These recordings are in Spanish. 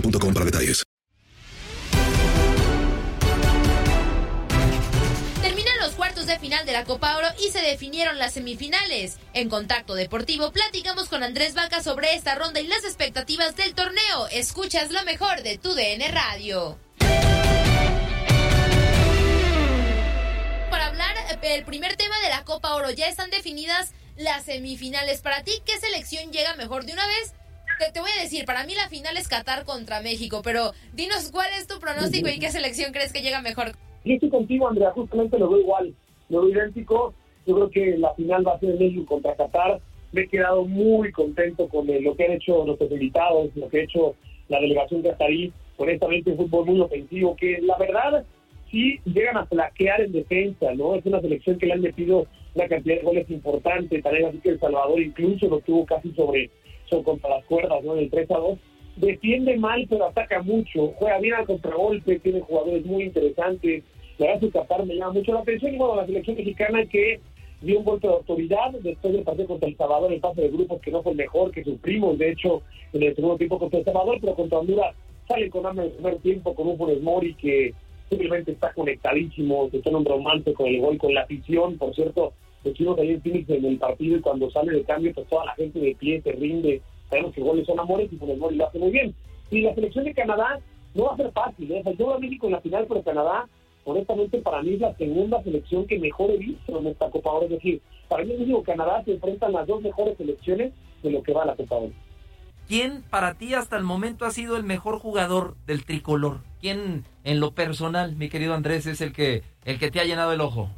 boostmobile.com para detalles. Terminan los cuartos de final de la Copa Oro y se definieron las semifinales. En Contacto Deportivo platicamos con Andrés Vaca sobre esta ronda y las expectativas del torneo. Escuchas lo mejor de tu DN Radio. Para hablar del primer tema de la Copa Oro, ya están definidas las semifinales. Para ti, ¿qué selección llega mejor de una vez? Te, te voy a decir, para mí la final es Qatar contra México, pero dinos cuál es tu pronóstico y qué selección crees que llega mejor. Yo estoy contigo, Andrea, justamente lo veo igual, lo veo idéntico. Yo creo que la final va a ser México contra Qatar. Me he quedado muy contento con lo que han hecho nuestros invitados, lo que ha hecho la delegación qatarí. Honestamente, un fútbol muy ofensivo, que la verdad sí llegan a flaquear en defensa, ¿no? Es una selección que le han metido una cantidad de goles importante. También así que El Salvador incluso lo tuvo casi sobre contra las cuerdas, ¿no? En el 3 a 2 defiende mal, pero ataca mucho, juega bien al contragolpe, tiene jugadores muy interesantes. La verdad, su me llama mucho la atención. Y bueno, la selección mexicana que dio un golpe de autoridad después del partido contra El Salvador, el pase de grupos que no fue el mejor, que sufrimos, de hecho, en el segundo tiempo contra El Salvador, pero contra Honduras sale con hambre en el primer tiempo con un Funes Mori que simplemente está conectadísimo, está en un romance con el gol, con la afición, por cierto, estuvimos ahí en Phoenix en el partido y cuando sale de cambio, pues toda la gente de pie se rinde, sabemos que goles son amores y Funes Mori lo hace muy bien. Y la selección de Canadá no va a ser fácil, ¿eh? O yo a México en la final, pero Canadá, honestamente, para mí es la segunda selección que mejor he visto en esta Copa Oro. Es decir, para mí México Canadá se enfrentan las dos mejores selecciones de lo que va a la Copa Oro. ¿Quién para ti hasta el momento ha sido el mejor jugador del tricolor? ¿Quién en lo personal, mi querido Andrés, es el que el que te ha llenado el ojo?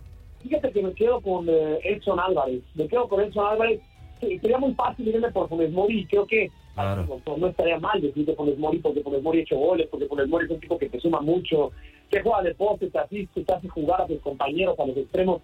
Fíjate que me quedo con eh, Edson Álvarez. Me quedo con Edson Álvarez. Sí, sería muy fácil irme por Funes Mori y creo que Claro. no, no estaría mal decirte Funes Mori porque Funes Mori ha hecho goles, porque Funes Mori es un tipo que te suma mucho, que juega de poste, te asiste, te hace jugar a tus compañeros, a los extremos.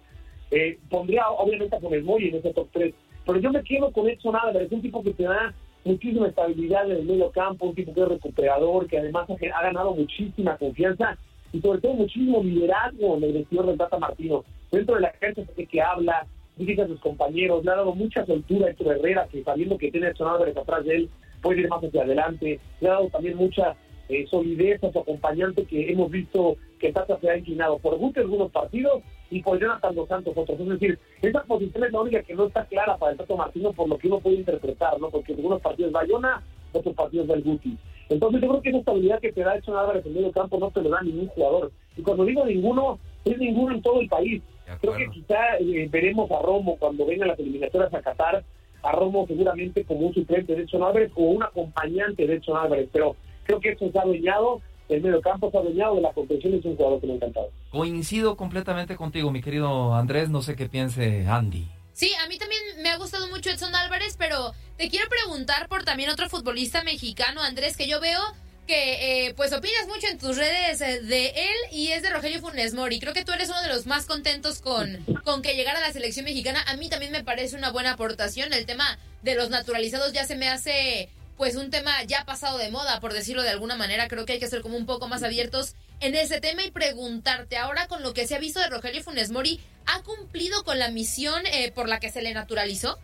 Eh, pondría obviamente a Funes Mori en ese top 3, pero yo me quedo con Edson Álvarez, un tipo que te da muchísima estabilidad en el medio campo, un tipo que es recuperador, que además ha, ha ganado muchísima confianza y sobre todo muchísimo liderazgo en el vestidor del Tata Martino. Dentro de la cancha sé que habla, dice a sus compañeros, le ha dado mucha soltura a Héctor Herrera, que sabiendo que tiene a Edson Álvarez atrás de él, puede ir más hacia adelante, le ha dado también mucha eh, solidez a su acompañante que hemos visto que Tata se ha inclinado por Guti algunos partidos y por Jonathan Dos Santos otros. Es decir, esa posición es la única que no está clara para el Tato Martino por lo que uno puede interpretar, ¿no? Porque en algunos partidos va otros partidos va el Guti. Entonces yo creo que esa estabilidad que te da Edson Álvarez en medio campo no te lo da ningún jugador. Y cuando digo ninguno, es ninguno en todo el país. Creo que quizá eh, veremos a Romo cuando vengan las eliminatorias a Qatar a Romo seguramente como un suplente de Edson Álvarez o un acompañante de Edson Álvarez, pero creo que eso se ha adueñado, el medio campo se ha adueñado de la competición y es un jugador que me ha encantado. Coincido completamente contigo, mi querido Andrés, no sé qué piense Andy. Sí, a mí también me ha gustado mucho Edson Álvarez, pero te quiero preguntar por también otro futbolista mexicano, Andrés, que yo veo que eh, pues opinas mucho en tus redes eh, de él y es de Rogelio Funes Mori. Creo que tú eres uno de los más contentos con, con que llegara a la selección mexicana. A mí también me parece una buena aportación. El tema de los naturalizados ya se me hace pues un tema ya pasado de moda, por decirlo de alguna manera. Creo que hay que ser como un poco más abiertos en ese tema y preguntarte ahora con lo que se ha visto de Rogelio Funes Mori, ¿ha cumplido con la misión eh, por la que se le naturalizó?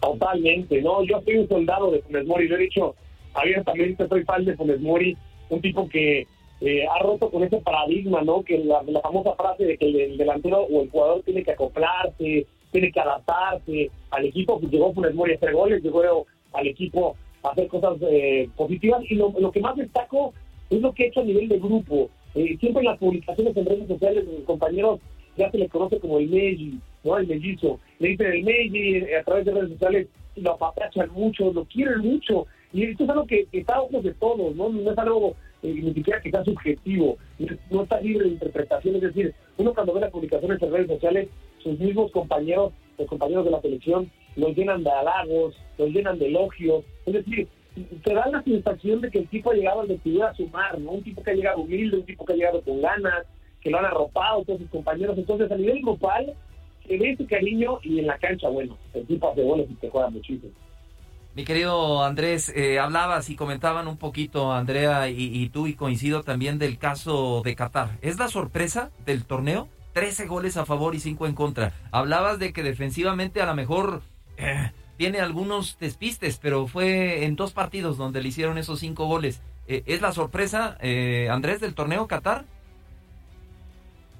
Totalmente, no, yo soy un soldado de Funes Mori, lo he abiertamente, soy fan de Funes Mori, un tipo que eh, ha roto con ese paradigma, ¿no? Que la, la famosa frase de que el, delantero o el jugador tiene que acoplarse, tiene que adaptarse al equipo, que llegó Funes Mori a hacer goles, llegó al equipo a hacer cosas eh, positivas y lo, lo que más destaco es lo que he hecho a nivel de grupo. Eh, siempre en las publicaciones en redes sociales, mis compañeros ya se les conoce como el Meji, ¿no? El mellizo. Le dicen el Meji eh, a través de redes sociales, lo apapachan mucho, lo quieren mucho. Y esto es algo que, está a ojos de todos, ¿no? No es algo eh, ni siquiera que sea subjetivo, no está libre de interpretación. Es decir, uno cuando ve las publicaciones en redes sociales, sus mismos compañeros, los compañeros de la selección, los llenan de halagos, los llenan de elogios. Es decir, te da la sensación de que el tipo ha llegado al a sumar, ¿no? Un tipo que ha llegado humilde, un tipo que ha llegado con ganas, que lo han arropado todos sus compañeros. Entonces, a nivel grupal, se ve ese cariño y en la cancha, bueno, el tipo hace goles y te juega muchísimo. Mi querido Andrés, eh, hablabas y comentaban un poquito, Andrea y, tú, y coincido también del caso de Qatar. ¿Es la sorpresa del torneo? 13 goles a favor y 5 en contra. Hablabas de que defensivamente a lo mejor eh, tiene algunos despistes, pero fue en dos partidos donde le hicieron esos cinco goles. Eh, ¿Es la sorpresa, eh, Andrés, del torneo Qatar?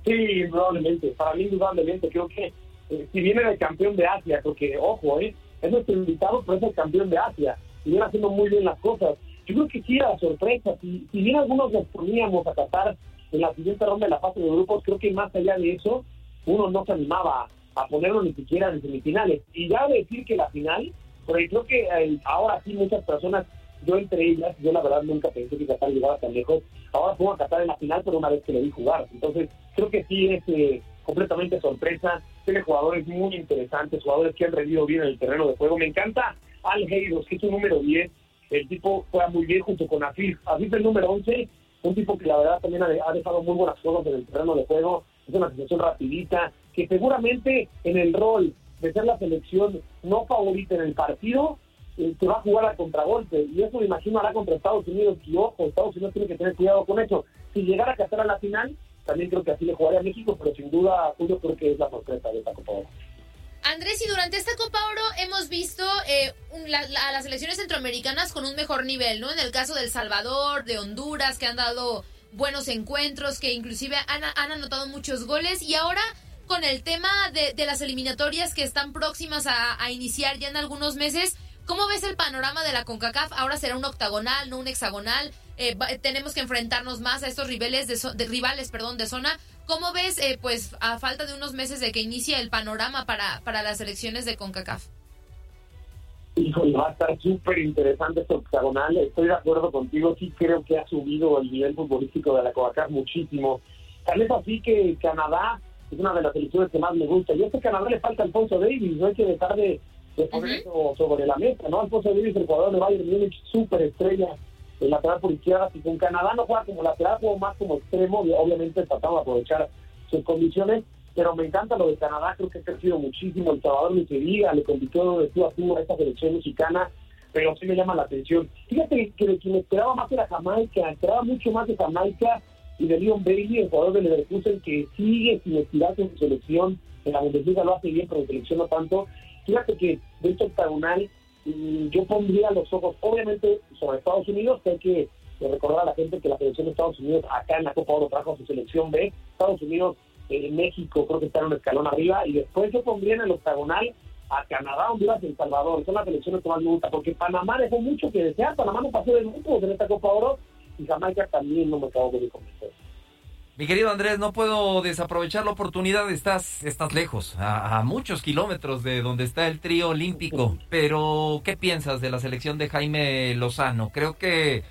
Sí, indudablemente. Para mí, indudablemente. Creo que si viene el campeón de Asia, porque, ojo, eh, es nuestro invitado, pero es el campeón de Asia. Y viene haciendo muy bien las cosas. Yo creo que sí era la sorpresa. Si, si bien algunos nos poníamos a Qatar en la siguiente ronda de la fase de grupos, creo que más allá de eso, uno no se animaba a ponerlo ni siquiera en semifinales. Y ya decir que la final, porque creo que eh, ahora sí muchas personas, yo entre ellas, yo la verdad nunca pensé que Qatar llegara tan lejos, ahora pongo a Qatar en la final, pero una vez que le vi jugar. Entonces, creo que sí es eh, completamente sorpresa. Tiene jugadores muy interesantes, jugadores que han rendido bien en el terreno de juego. Me encanta Al Heidos, que es un número 10. El tipo juega muy bien junto con Afif. Afif el número 11, un tipo que la verdad también ha dejado muy buenas cosas en el terreno de juego. Es una situación rapidita, que seguramente en el rol de ser la selección no favorita en el partido, eh, va a jugar a contragolpe. Y eso me imagino hará contra Estados Unidos. Y ojo, Estados Unidos tiene que tener cuidado con eso. Si llegara a casar a la final, también creo que así le jugaría a México, pero sin duda yo creo que es la sorpresa de esta Copa Oro. Andrés, y durante esta Copa Oro hemos visto eh, a las selecciones centroamericanas con un mejor nivel, ¿no? En el caso del Salvador, de Honduras, que han dado buenos encuentros, que inclusive han, anotado muchos goles, y ahora con el tema de, de las eliminatorias que están próximas a, a, iniciar ya en algunos meses. ¿Cómo ves el panorama de la CONCACAF? Ahora será un octagonal, no un hexagonal. Eh, tenemos que enfrentarnos más a estos rivales de, de rivales, perdón, de zona. ¿Cómo ves, eh, pues, a falta de unos meses de que inicie el panorama para, para las elecciones de CONCACAF? Híjole, va a estar súper interesante este octagonal. Estoy de acuerdo contigo. Sí creo que ha subido el nivel futbolístico de la CONCACAF muchísimo. Tal vez así que Canadá es una de las selecciones que más me gusta. Y a este Canadá le falta Alfonso Davis, no hay que dejar de, de poner eso sobre la mesa, ¿no? Alfonso Davis, el jugador de Bayern Múnich, súper estrella, el lateral por izquierda, si con Canadá no juega como lateral, juega más como extremo, y obviamente tratamos de aprovechar sus condiciones, pero me encanta lo de Canadá, creo que ha crecido muchísimo, el Salvador ni se diga, le compitió de tú a tú a esta selección mexicana, pero sí me llama la atención. Fíjate que de quien esperaba más era Jamaica, esperaba mucho más de Jamaica, y de Leon Bailey, el jugador del Leverkusen, que sigue sin estirarse en su selección, en la Bundesliga lo hace bien, pero en selección no tanto. Fíjate que de este octagonal yo pondría los ojos, obviamente, sobre Estados Unidos, que hay que recordar a la gente que la selección de Estados Unidos acá en la Copa Oro trajo su selección B, Estados Unidos, eh, México creo que está en un escalón arriba, y después yo pondría en el octagonal a Canadá, Honduras y El Salvador, son las selecciones que más me gustan, porque Panamá dejó mucho que desear, Panamá no pasó de grupos en esta Copa Oro, y Jamaica también no me acabo de convencer. Mi querido Andrés, no puedo desaprovechar la oportunidad, estás, estás lejos, a, muchos kilómetros de donde está el trío olímpico, pero ¿qué piensas de la selección de Jaime Lozano? Creo que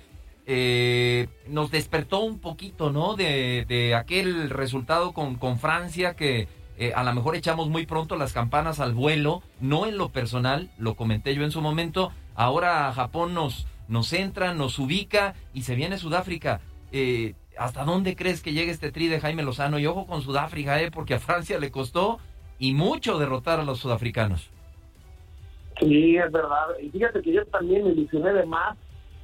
eh, nos despertó un poquito, ¿no? De, aquel resultado con, con Francia que eh, a lo mejor echamos muy pronto las campanas al vuelo, no en lo personal, lo comenté yo en su momento, ahora Japón nos, nos entra, nos ubica y se viene Sudáfrica. Eh, ¿Hasta dónde crees que llegue este tri de Jaime Lozano? Y ojo con Sudáfrica, eh, porque a Francia le costó y mucho derrotar a los sudafricanos. Sí, es verdad. Y fíjate que yo también me ilusioné de más.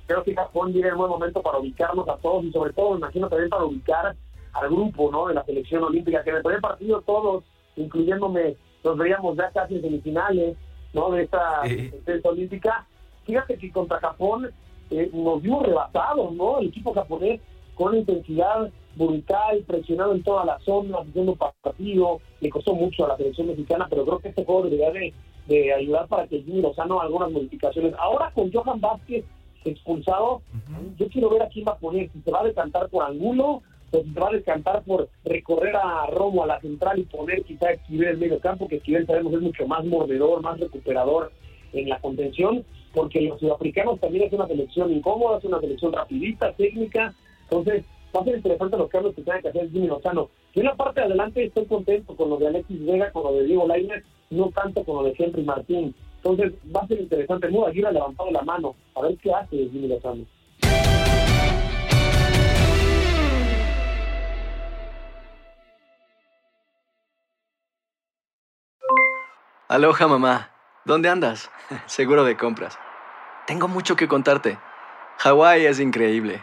Creo que Japón llega en buen momento para ubicarnos a todos y sobre todo, me imagino también para ubicar al grupo ¿no? de la selección olímpica, que en el primer partido todos, incluyéndome, nos veíamos ya casi en semifinales ¿no? de esta olímpica. Fíjate que contra Japón eh, nos vimos rebasados, ¿no? El equipo japonés con intensidad brutal, presionado en todas las zonas, haciendo partido, le costó mucho a la selección mexicana, pero creo que este juego debería de, ayudar para que Jimmy Lozano algunas modificaciones. Ahora con Johan Vázquez expulsado, yo quiero ver a quién va a poner, si se va a decantar por Angulo, o si se va a decantar por recorrer a Romo a la central y poner quizá Esquivel en medio campo, que Esquivel sabemos es mucho más mordedor, más recuperador en la contención, porque los sudafricanos también es una selección incómoda, es una selección rapidita, técnica, entonces, va a ser interesante los cambios que tenga que hacer Jimmy Lozano. Yo en parte de adelante estoy contento con lo de Alexis Vega, con lo de Diego Lainez, no tanto con lo de Henry Martín. Entonces, va a ser interesante. Muda Aguirre ha levantado la mano. A ver qué hace Jimmy Lozano. Aloha, mamá. ¿Dónde andas? Seguro de compras. Tengo mucho que contarte. Hawái es increíble.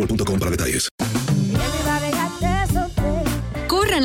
boostmobile para detalles.